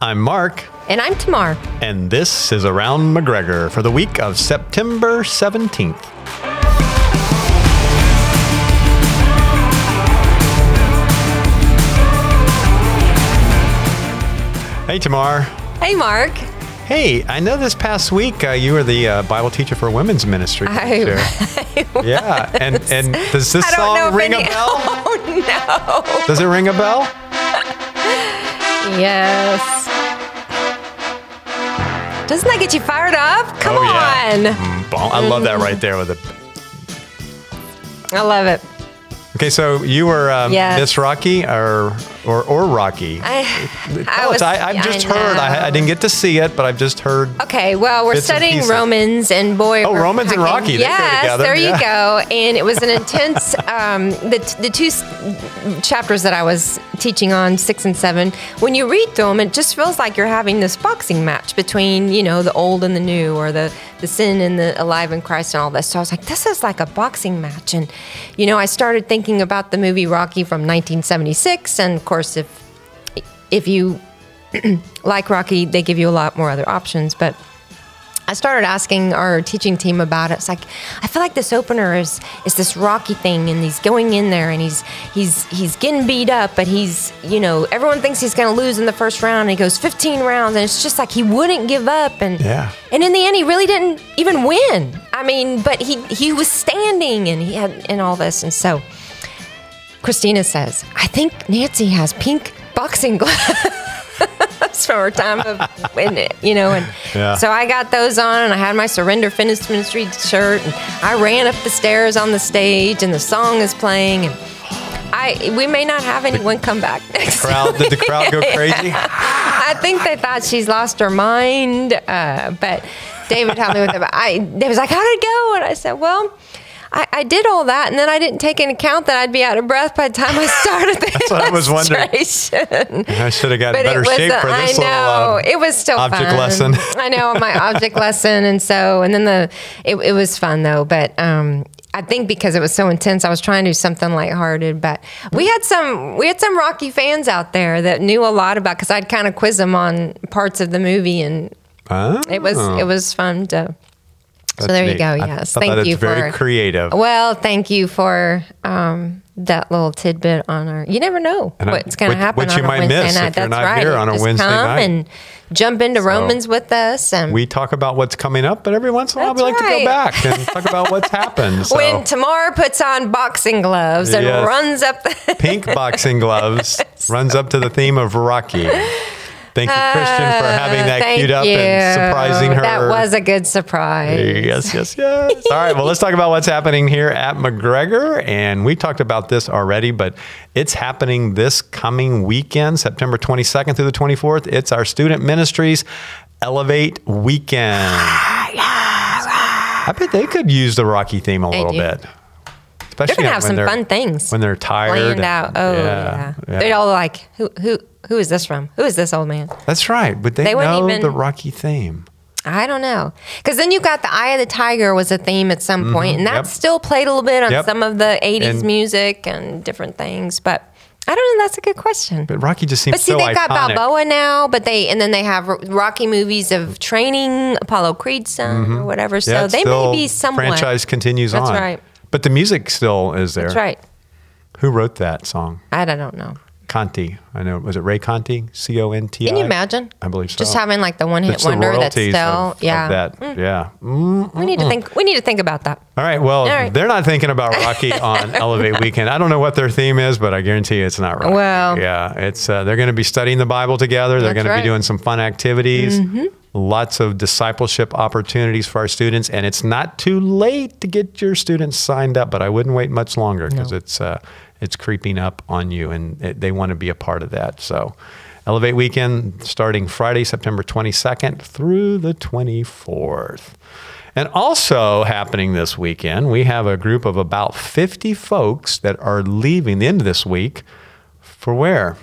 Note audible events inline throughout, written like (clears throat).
I'm Mark, And I'm Tamar. and this is Around McGregor for the week of September 17th. Hey, Tamar. Hey, Mark. Hey, I know this past week uh, you were the uh, Bible teacher for women's ministry. I- teacher. (laughs) yeah, and and does this I song ring any- a bell? (laughs) Oh, no. Does it ring a bell? Yes. Doesn't that get you fired up? Come oh yeah. on. Mm, bon- I love that right (laughs) there with it. I love it. Okay, so you were um. Miss Rocky or or or Rocky. I, I was, I, I've I just heard. I, I didn't get to see it, but I've just heard. Okay, well, we're studying. Romans, and boy, Oh, Romans and Rocky, Yes, there yeah. you go. And it was an intense. (laughs) um, the the two chapters that I was teaching on, six and seven. When you read through them, it just feels like you're having this boxing match between you know the old and the new, or the the sin and the alive in Christ, and all this. So I was like, this is like a boxing match, and you know, I started thinking about the movie Rocky from 1976, and of course, if if you (clears throat) like Rocky, they give you a lot more other options. But I started asking our teaching team about it. It's like I feel like this opener is is this Rocky thing, and he's going in there, and he's he's he's getting beat up, but he's you know everyone thinks he's going to lose in the first round, and he goes 15 rounds, and it's just like he wouldn't give up, and Yeah. and in the end, he really didn't even win. I mean, but he he was standing, and he had and all this, and so. Christina says, I think Nancy has pink boxing (laughs) gloves from her time of, you know, and Yeah. so I got those on and I had my Surrender Finished Ministry shirt and I ran up the stairs on the stage and the song is playing and I, we may not have anyone come back (laughs) next Crowd, did the crowd go crazy? (laughs) I think they thought she's lost her mind. Uh, but David helped me with it. I, they was like, "How did it go?" And I said, "Well." I, I did all that, and then I didn't take into account that I'd be out of breath by the time I started the That's what I was wondering. (laughs) I should have gotten But better shape for I this know little uh, it was still object fun. lesson. (laughs) I know my object lesson, and so and then the it, it was fun though. But um, I think because it was so intense, I was trying to do something lighthearted. But we had some we had some Rocky fans out there that knew a lot about because I'd kind of quiz them on parts of the movie, and Oh, it was it was fun to. So that's there you go. Yes, thought thank you very for creative. Well, thank you for um, that little tidbit on our. You never know And what's going to happen on you a might Wednesday miss night. if you're That's not right. here on a Just Wednesday come night. and jump into Romans with us. And we talk about what's coming up, but every once in a while we That's like to go back and talk about what's happened. (laughs) So. when Tamar puts on boxing gloves and Yes. runs up the. pink boxing gloves (laughs) runs up to the theme of Rocky. Thank you, Christian, for uh, having that queued up you. and surprising her. That was a good surprise. Yes, yes, yes. All right, well, let's talk about what's happening here at McGregor. And we talked about this already, but it's happening this coming weekend, September 22nd through the 24th. It's our student ministries Elevate Weekend. (gasps) I bet they could use the Rocky theme a little do. Bit. They're gonna have some fun things. when they're tired. planned out. Oh yeah, they're all like, who who who is this from? Who is this old man? That's right. But they, They wouldn't know even- the Rocky theme. I don't know. Because then you got the Eye of the Tiger was a theme at some point, and that Mm-hmm. Yep. still played a little bit on Yep. some of the 80s And- music and different things. But I don't know. That's a good question. But Rocky just seems But see, so they've got. Balboa now, but they and then they have Rocky movies of training Apollo Creed's son or whatever. So Mm-hmm. Yeah, they may be somewhat. franchise continues That's on. right. But the music still is there. That's right. Who wrote that song? I don't know. Conti. I know. Was it Ray Conti? C O N T I. Can you imagine? I believe so. Just having like the one hit wonder that's still of, of yeah. that. Yeah. Mm. We need to think. We need to think about that. All right. Well, All right. they're not thinking about Rocky (laughs) on Elevate Weekend. I don't know what their theme is, but I guarantee you it's not Rocky. Well- yeah, it's uh, they're going to be studying the Bible together. They're going to be doing some fun activities. Lots of discipleship opportunities for our students, and it's not too late to get your students signed up. But I wouldn't wait much longer because it's uh, it's creeping up on you, and it, they want to be a part of that. So. Elevate Weekend starting Friday, September 22nd through the 24th. And also happening this weekend, we have a group of about 50 folks that are leaving the end of this week for where?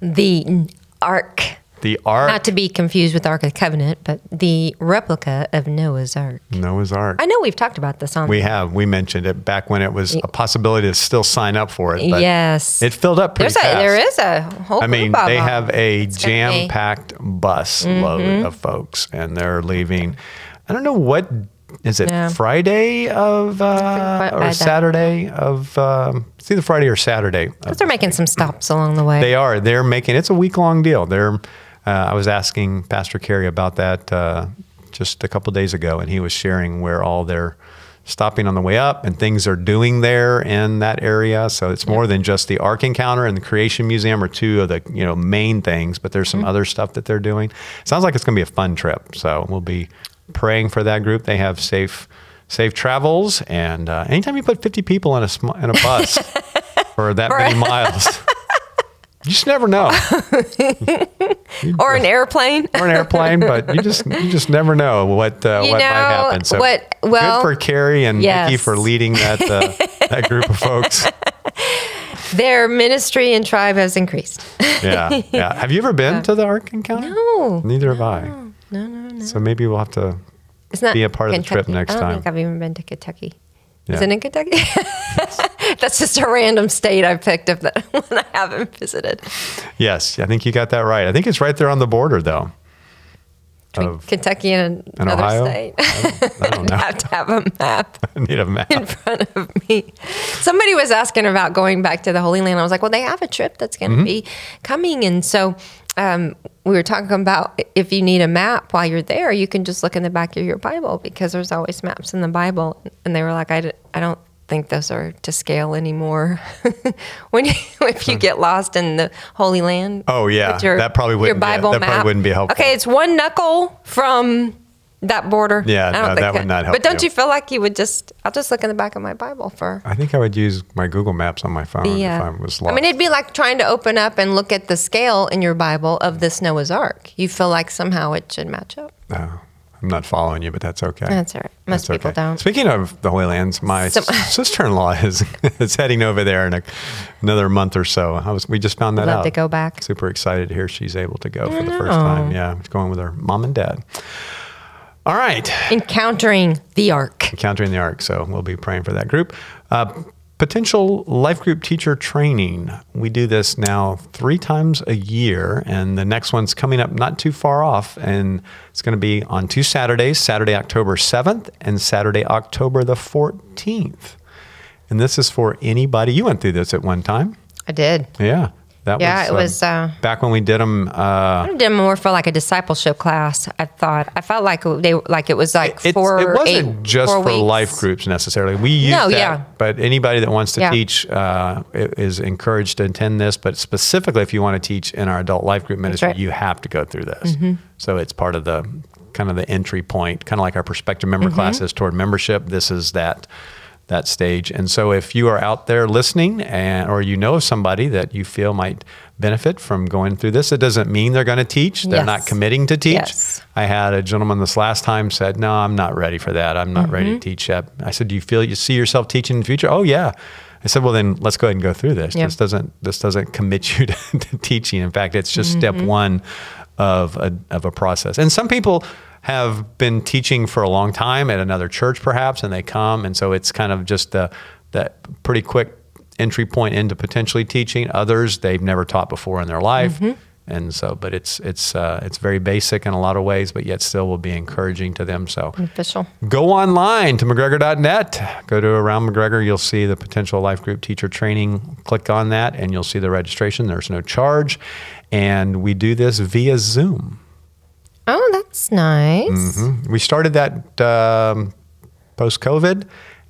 The Ark. The Ark. Not to be confused with the Ark of the Covenant, but the replica of Noah's Ark. Noah's Ark. I know we've talked about this on. We have. We mentioned it back when it was a possibility to still sign up for it. But yes, it filled up pretty There's fast. a, there is a whole. I mean, they have a It's gonna be- Mm-hmm. jam-packed bus load of folks, and they're leaving. I don't know what is it Yeah. Friday of uh, or Saturday of um, it's either Friday or Saturday. Because they're making some stops along the way. They are. They're making it's a week long deal. They're. Uh, I was asking Pastor Kerry about that uh, just a couple days ago, and he was sharing where all their stopping on the way up and things are doing there in that area. So it's more than just the Ark Encounter and the Creation Museum are two of the you know main things, but there's some other stuff that they're doing. Sounds like it's going to be a fun trip. So we'll be praying for that group. They have safe safe travels, and uh, anytime you put 50 people in a sm- in a bus (laughs) for that many miles. You just never know. (laughs) or an airplane. or an airplane, but you just you just never know what uh, You what might happen. So what- well, good for Kerry and yes. Nikki for leading that uh, (laughs) that group of folks. Their ministry and tribe has increased. Yeah, yeah. Have you ever been to the Ark Encounter? No, Neither have I. no, no, no. So maybe we'll have to. It's not be a part of the trip Kentucky. next I don't time. think I've even been to Kentucky. Is Yeah. it in Kentucky? (laughs) That's just a random state I picked up that (laughs) one I haven't visited. Yes, I think you got that right. I think it's right there on the border, though. Kentucky and in another Ohio. state. I don't, I don't (laughs) I know. have to have a map I need a map. in front of me. Somebody was asking about going back to the Holy Land. I was like, well, they have a trip that's going to Mm-hmm. be coming. And so um, we were talking about if you need a map while you're there, you can just look in the back of your Bible because there's always maps in the Bible. And they were like, I, d- I don't think those are to scale anymore. (laughs) when you, (laughs) if you get lost in the Holy Land. Oh, yeah. your- That probably your wouldn't be- Bible that probably wouldn't be helpful. Okay, it's one knuckle from that border. Yeah, I don't no, think that would not help But don't you. you feel like you would just? I'll just look in the back of my Bible for. I think I would use my Google Maps on my phone Yeah, if I was lost. I mean, it'd be like trying to open up and look at the scale in your Bible of this Noah's Ark. You feel like somehow it should match up. No, I'm not following you, but that's okay. That's all right. Most That's people okay. don't. Speaking of the Holy Lands, my Some- sister-in-law (laughs) is is heading over there in a, another month or so. I was we just found that out. Love out. to go back. Super excited to hear she's able to go for the first time. Yeah, she's going with her mom and dad. All right, Encountering the Ark. encountering the ark. So we'll be praying for that group. Uh, potential life group teacher training. We do this now three times a year, and the next one's coming up not too far off, and it's going to be on two Saturdays: Saturday, October seventh, and Saturday, October the fourteenth. And this is for anybody. You went through this at one time, I did. yeah. That Yeah, it uh, was, uh, back when we did them. Uh, I did more for like a discipleship class. I thought I felt like they like it was like It's- four. it wasn't eight- just for weeks. life groups necessarily. We use No, that, yeah. but anybody that wants to Yeah. teach uh, is encouraged to attend this. But specifically, if you want to teach in our adult life group ministry, right. you have to go through this. Mm-hmm. So it's part of the kind of the entry point, kind of like our prospective member Mm-hmm. classes toward membership. This is that that stage. And so if you are out there listening and or you know of somebody that you feel might benefit from going through this, it doesn't mean they're going to teach. They're Yes. not committing to teach. Yes. I had a gentleman this last time said, "No, I'm not ready for that. I'm not ready to Mm-hmm. teach yet." I said, "Do you feel you see yourself teaching in the future?" "Oh yeah." I said, "Well, then let's go ahead and go through this. Yeah. This doesn't this doesn't commit you (laughs) to, to teaching. In fact, it's just Mm-hmm. step one of a of a process." And some people have been teaching for a long time at another church, perhaps, and they come, and so it's kind of just the that pretty quick entry point into potentially teaching. Others they've never taught before in their life. Mm-hmm. And so, but it's it's uh, it's very basic in a lot of ways, but yet still will be encouraging to them. So, Official. go online to McGregor.net. Go to Around McGregor. You'll see the potential life group teacher training. Click on that, and you'll see the registration. There's no charge, and we do this via Zoom. Oh, that's nice. We started that um, post COVID,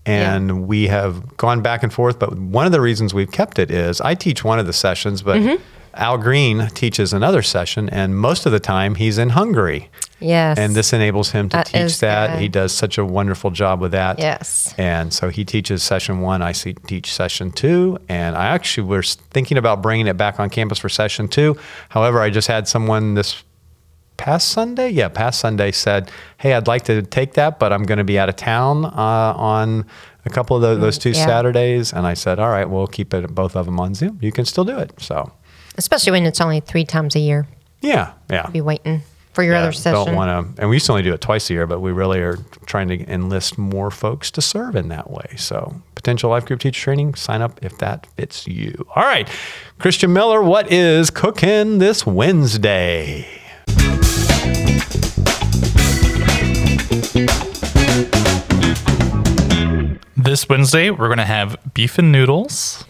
and we have gone back and forth. But one of the reasons we've kept it is I teach one of the sessions, but Mm-hmm. Al Green teaches another session, and most of the time he's in Hungary. Yes. And this enables him to That teach that. good. He does such a wonderful job with that. Yes. And so he teaches session one. I see, teach session two. And I actually was thinking about bringing it back on campus for session two. However, I just had someone this past Sunday, yeah, past Sunday said, "Hey, I'd like to take that, but I'm going to be out of town uh, on a couple of tho- those two yeah. Saturdays." And I said, "All right, we'll keep it both of them on Zoom. You can still do it." So Especially when it's only three times a year. Yeah, yeah. Be waiting for your Yeah, other session. Don't want to, and we used to only do it twice a year, but we really are trying to enlist more folks to serve in that way. So, potential life group teacher training, sign up if that fits you. All right, Christian Miller, what is cooking this Wednesday? This Wednesday, we're going to have beef and noodles.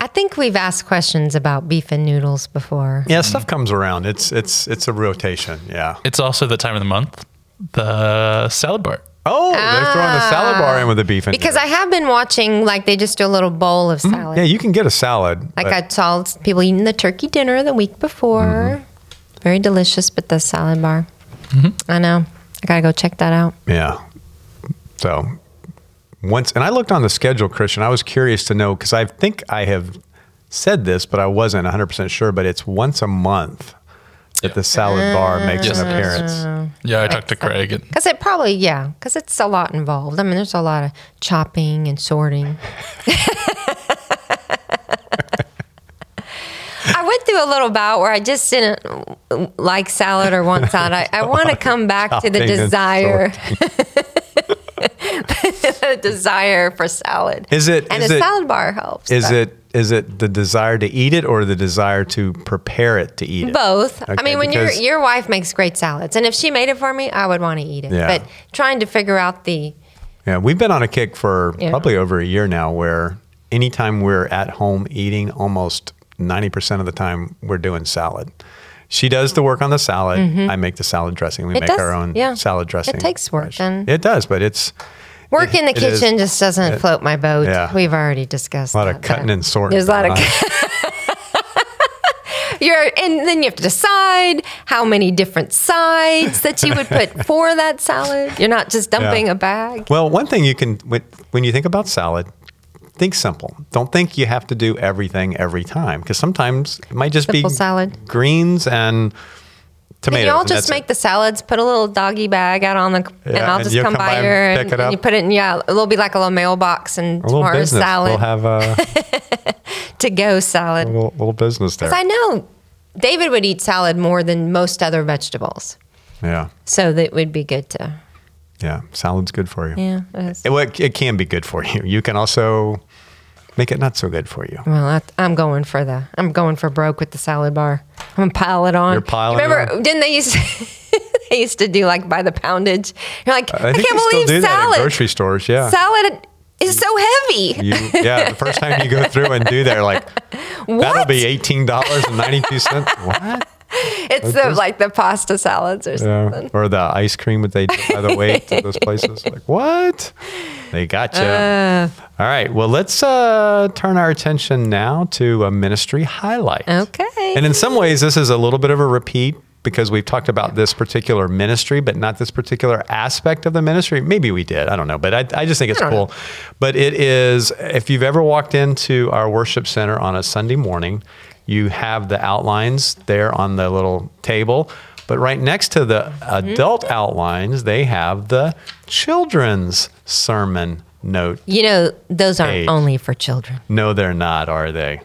I think we've asked questions about beef and noodles before. Yeah, stuff comes around. It's it's it's a rotation. Yeah. It's also the time of the month, the salad bar. Oh, they're throwing the salad bar in with the beef and Because I noodles. have been watching, like, they just do a little bowl of mm-hmm. salad. yeah, you can get a salad. Like but- I saw people eating the turkey dinner the week before. Mm-hmm. Mm-hmm. Very delicious, but the salad bar. I know. I gotta go check that out. Yeah. So once, and I looked on the schedule, Christian. I was curious to know because I think I have said this, but I wasn't 100% sure. But it's once a month that the salad bar makes Yes, an appearance. Yeah, I talked to Craig. Because it probably, yeah, because it's a lot involved. I mean, there's a lot of chopping and sorting. (laughs) (laughs) I went through a little bout where I just didn't like salad or want salad. I, I want to (laughs) come back to the desire, (laughs) the desire for salad. Is it- And is a it- salad bar helps. Is it is it the desire to eat it or the desire to prepare it to eat it? Both. I mean, when your your wife makes great salads, and if she made it for me, I would want to eat it. Yeah. But trying to figure out the Yeah, we've been on a kick for Yeah. probably over a year now where anytime we're at home eating, almost 90% of the time we're doing salad. She does the work on the salad. I make the salad dressing. We Mm-hmm. It make does, our own yeah. salad dressing. It takes work, and- It does, but it's work in the It is. kitchen just doesn't It- float my boat. yeah. We've already discussed a lot that, of cutting and sorting. There's a lot of (laughs) you're, and then you have to decide how many different sides that you would put (laughs) for that salad. You're not just dumping Yeah. a bag. Well, one thing you can, when when you think about salad, think simple. Don't think you have to do everything every time because sometimes it might just Simple be salad. greens and tomatoes. Then you all just make it. the salads, put a little doggy bag out on the, and I'll and just come, come by by and here and, and you put it in, yeah, it'll be like a little mailbox and a tomorrow's salad, We'll have uh, a (laughs) to go salad. little, little business there. Because I know David would eat salad more than most other vegetables. yeah, So that would be good to, yeah. Salad's good for you. yeah. it is. It, well, it, it can be good for you. You can also make it not so good for you. Well, I, I'm going for the, I'm going for broke with the salad bar. I'm gonna pile it on. You're piling Remember, on? didn't they used to, (laughs) they used to do like by the poundage? You're like, I, I can't believe salad. grocery stores. Yeah. Salad is so heavy. You, yeah, the first time you go through and do that, like, (laughs) that'll be eighteen dollars and ninety two cents. (laughs) What? (laughs) It's the, like the pasta salads or Yeah. something. Or the ice cream that they do by the way at those (laughs) places. Like what? They got you. Uh. All right. Well, let's uh, turn our attention now to a ministry highlight. Okay. And in some ways, this is a little bit of a repeat because we've talked about this particular ministry, but not this particular aspect of the ministry. Maybe we did. I don't know. But I, I just think it's cool. But it is, if you've ever walked into our worship center on a Sunday morning, you have the outlines there on the little table. But right next to the adult outlines, they have the children's sermon note You know, those aren't only for children. no, they're not, are they?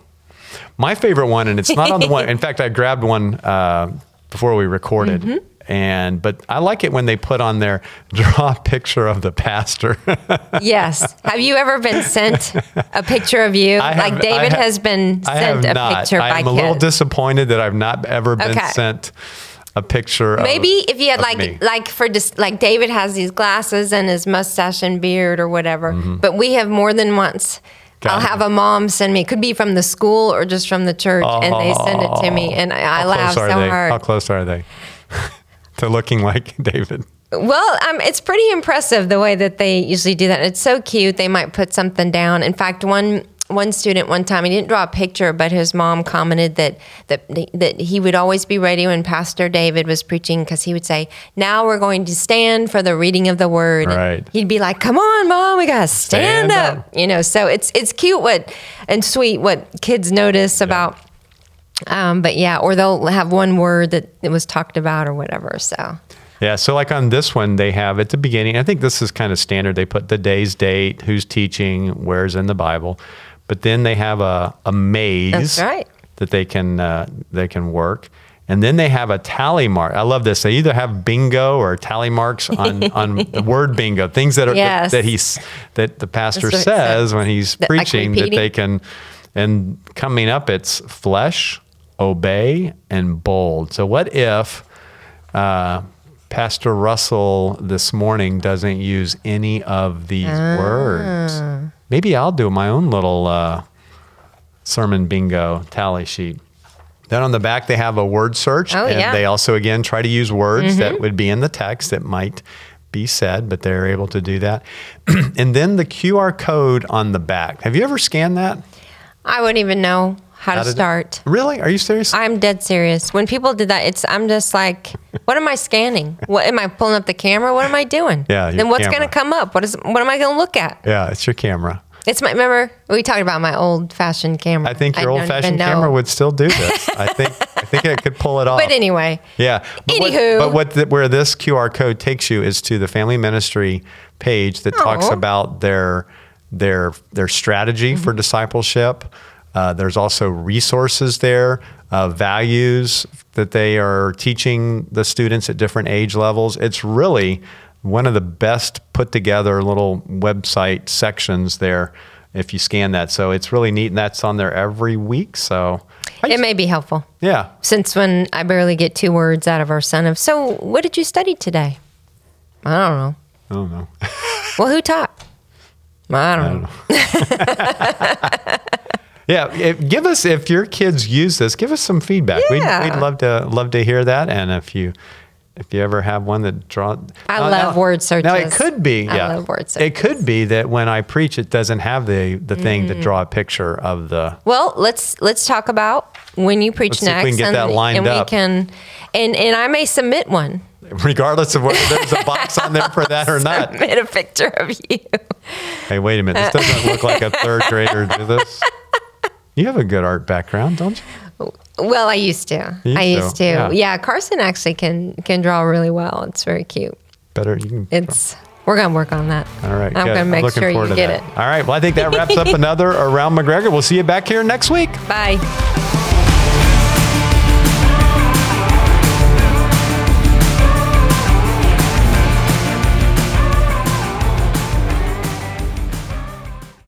My favorite one, and it's not on the one. (laughs) In fact, I grabbed one uh, before we recorded, Mm-hmm. And but I like it when they put on there (laughs) draw a picture of the pastor. (laughs) Yes. have you ever been sent a picture of you? I like David has been I sent have a not. picture I by am a little disappointed that I've not ever been Okay. sent a picture. Maybe of, if you had like me. like for just like David has these glasses and his mustache and beard or whatever, but we have more than once. I'll Mm-hmm. Have a mom send me. It could be from the school or just from the church, and they send it to me, and I, I laugh so they? hard. How close are they (laughs) to looking like (laughs) David? Well, um, it's pretty impressive the way that they usually do that. It's so cute. They might put something down. In fact, one one student one time he didn't draw a picture, but his mom commented that that that he would always be ready when Pastor David was preaching because he would say, "Now we're going to stand for the reading of the word." And Right. He'd be like, "Come on, mom, we gotta stand, Stand up. up. You know. So it's it's cute what and sweet what kids notice about. Um, but yeah, or they'll have one word that it was talked about or whatever. So Yeah, so like on this one, they have at the beginning, I think this is kind of standard. They put the day's date, who's teaching, where's in the Bible. But then they have a, a maze. right. that they can uh, they can work. And then they have a tally mark. I love this. They either have bingo or tally marks on, (laughs) on the word bingo, things that are Yes. that, he's that the pastor says when he's That, like, preaching that they can. And coming up, it's flesh, obey, and bold. So what if uh, Pastor Russell this morning doesn't use any of these Ah. words? Maybe I'll do my own little uh, sermon bingo tally sheet. Then on the back, they have a word search. Oh, and yeah. Mm-hmm. they also, again, try to use words that would be in the text that might be said, but they're able to do that. (clears throat) and then the QR code on the back. Have you ever scanned that? I wouldn't even know how, How to it- start. Really? Are you serious? I'm dead serious. When people did that, it's I'm just like, what am I scanning? What am I pulling up the camera? What am I doing? Yeah, Then what's going to come up? What is what am I going to look at? yeah, it's your camera. It's my remember we talked about my old fashioned camera. I think your don't old fashioned camera would still do this. I think I think it could pull it (laughs) off. But anyway, Yeah. But Anywho. What, but what the, where this QR code takes you is to the family ministry page that talks about their their their strategy for Mm-hmm. discipleship. Uh, there's also resources there, uh, values that they are teaching the students at different age levels. It's really one of the best put together little website sections there. If you scan that, so it's really neat, and that's on there every week. So, I it just- may be helpful. yeah, Since when I barely get two words out of our son of so what did you study today? I don't know. I don't know. (laughs) Well, who taught? I don't, know. (laughs) Yeah, if, give us if your kids use this, give us some feedback. Yeah. We'd, we'd love to love to hear that. And if you if you ever have one that draw, I Now- love now- word Now it could be, I yeah, love word It could be that when I preach, it doesn't have the the thing Mm. to draw a picture of the. Well, let's let's talk about when you preach Let's see if next, we can get and, that lined and up. we can, and and I may submit one, Regardless of whether there's a box on there for that or (laughs) not. submit a picture of you. Hey, wait a minute. This doesn't look like a third grader do this. (laughs) You have a good art background, don't you? Well, I used to. You I used used to, to. yeah. Yeah. Carson actually can can draw really well. It's very cute. Better. You can. It's we're gonna work on that. All right. I'm good. gonna make looking sure you get that. it. All right. Well, I think that wraps up (laughs) another Around McGregor. We'll see you back here next week. Bye.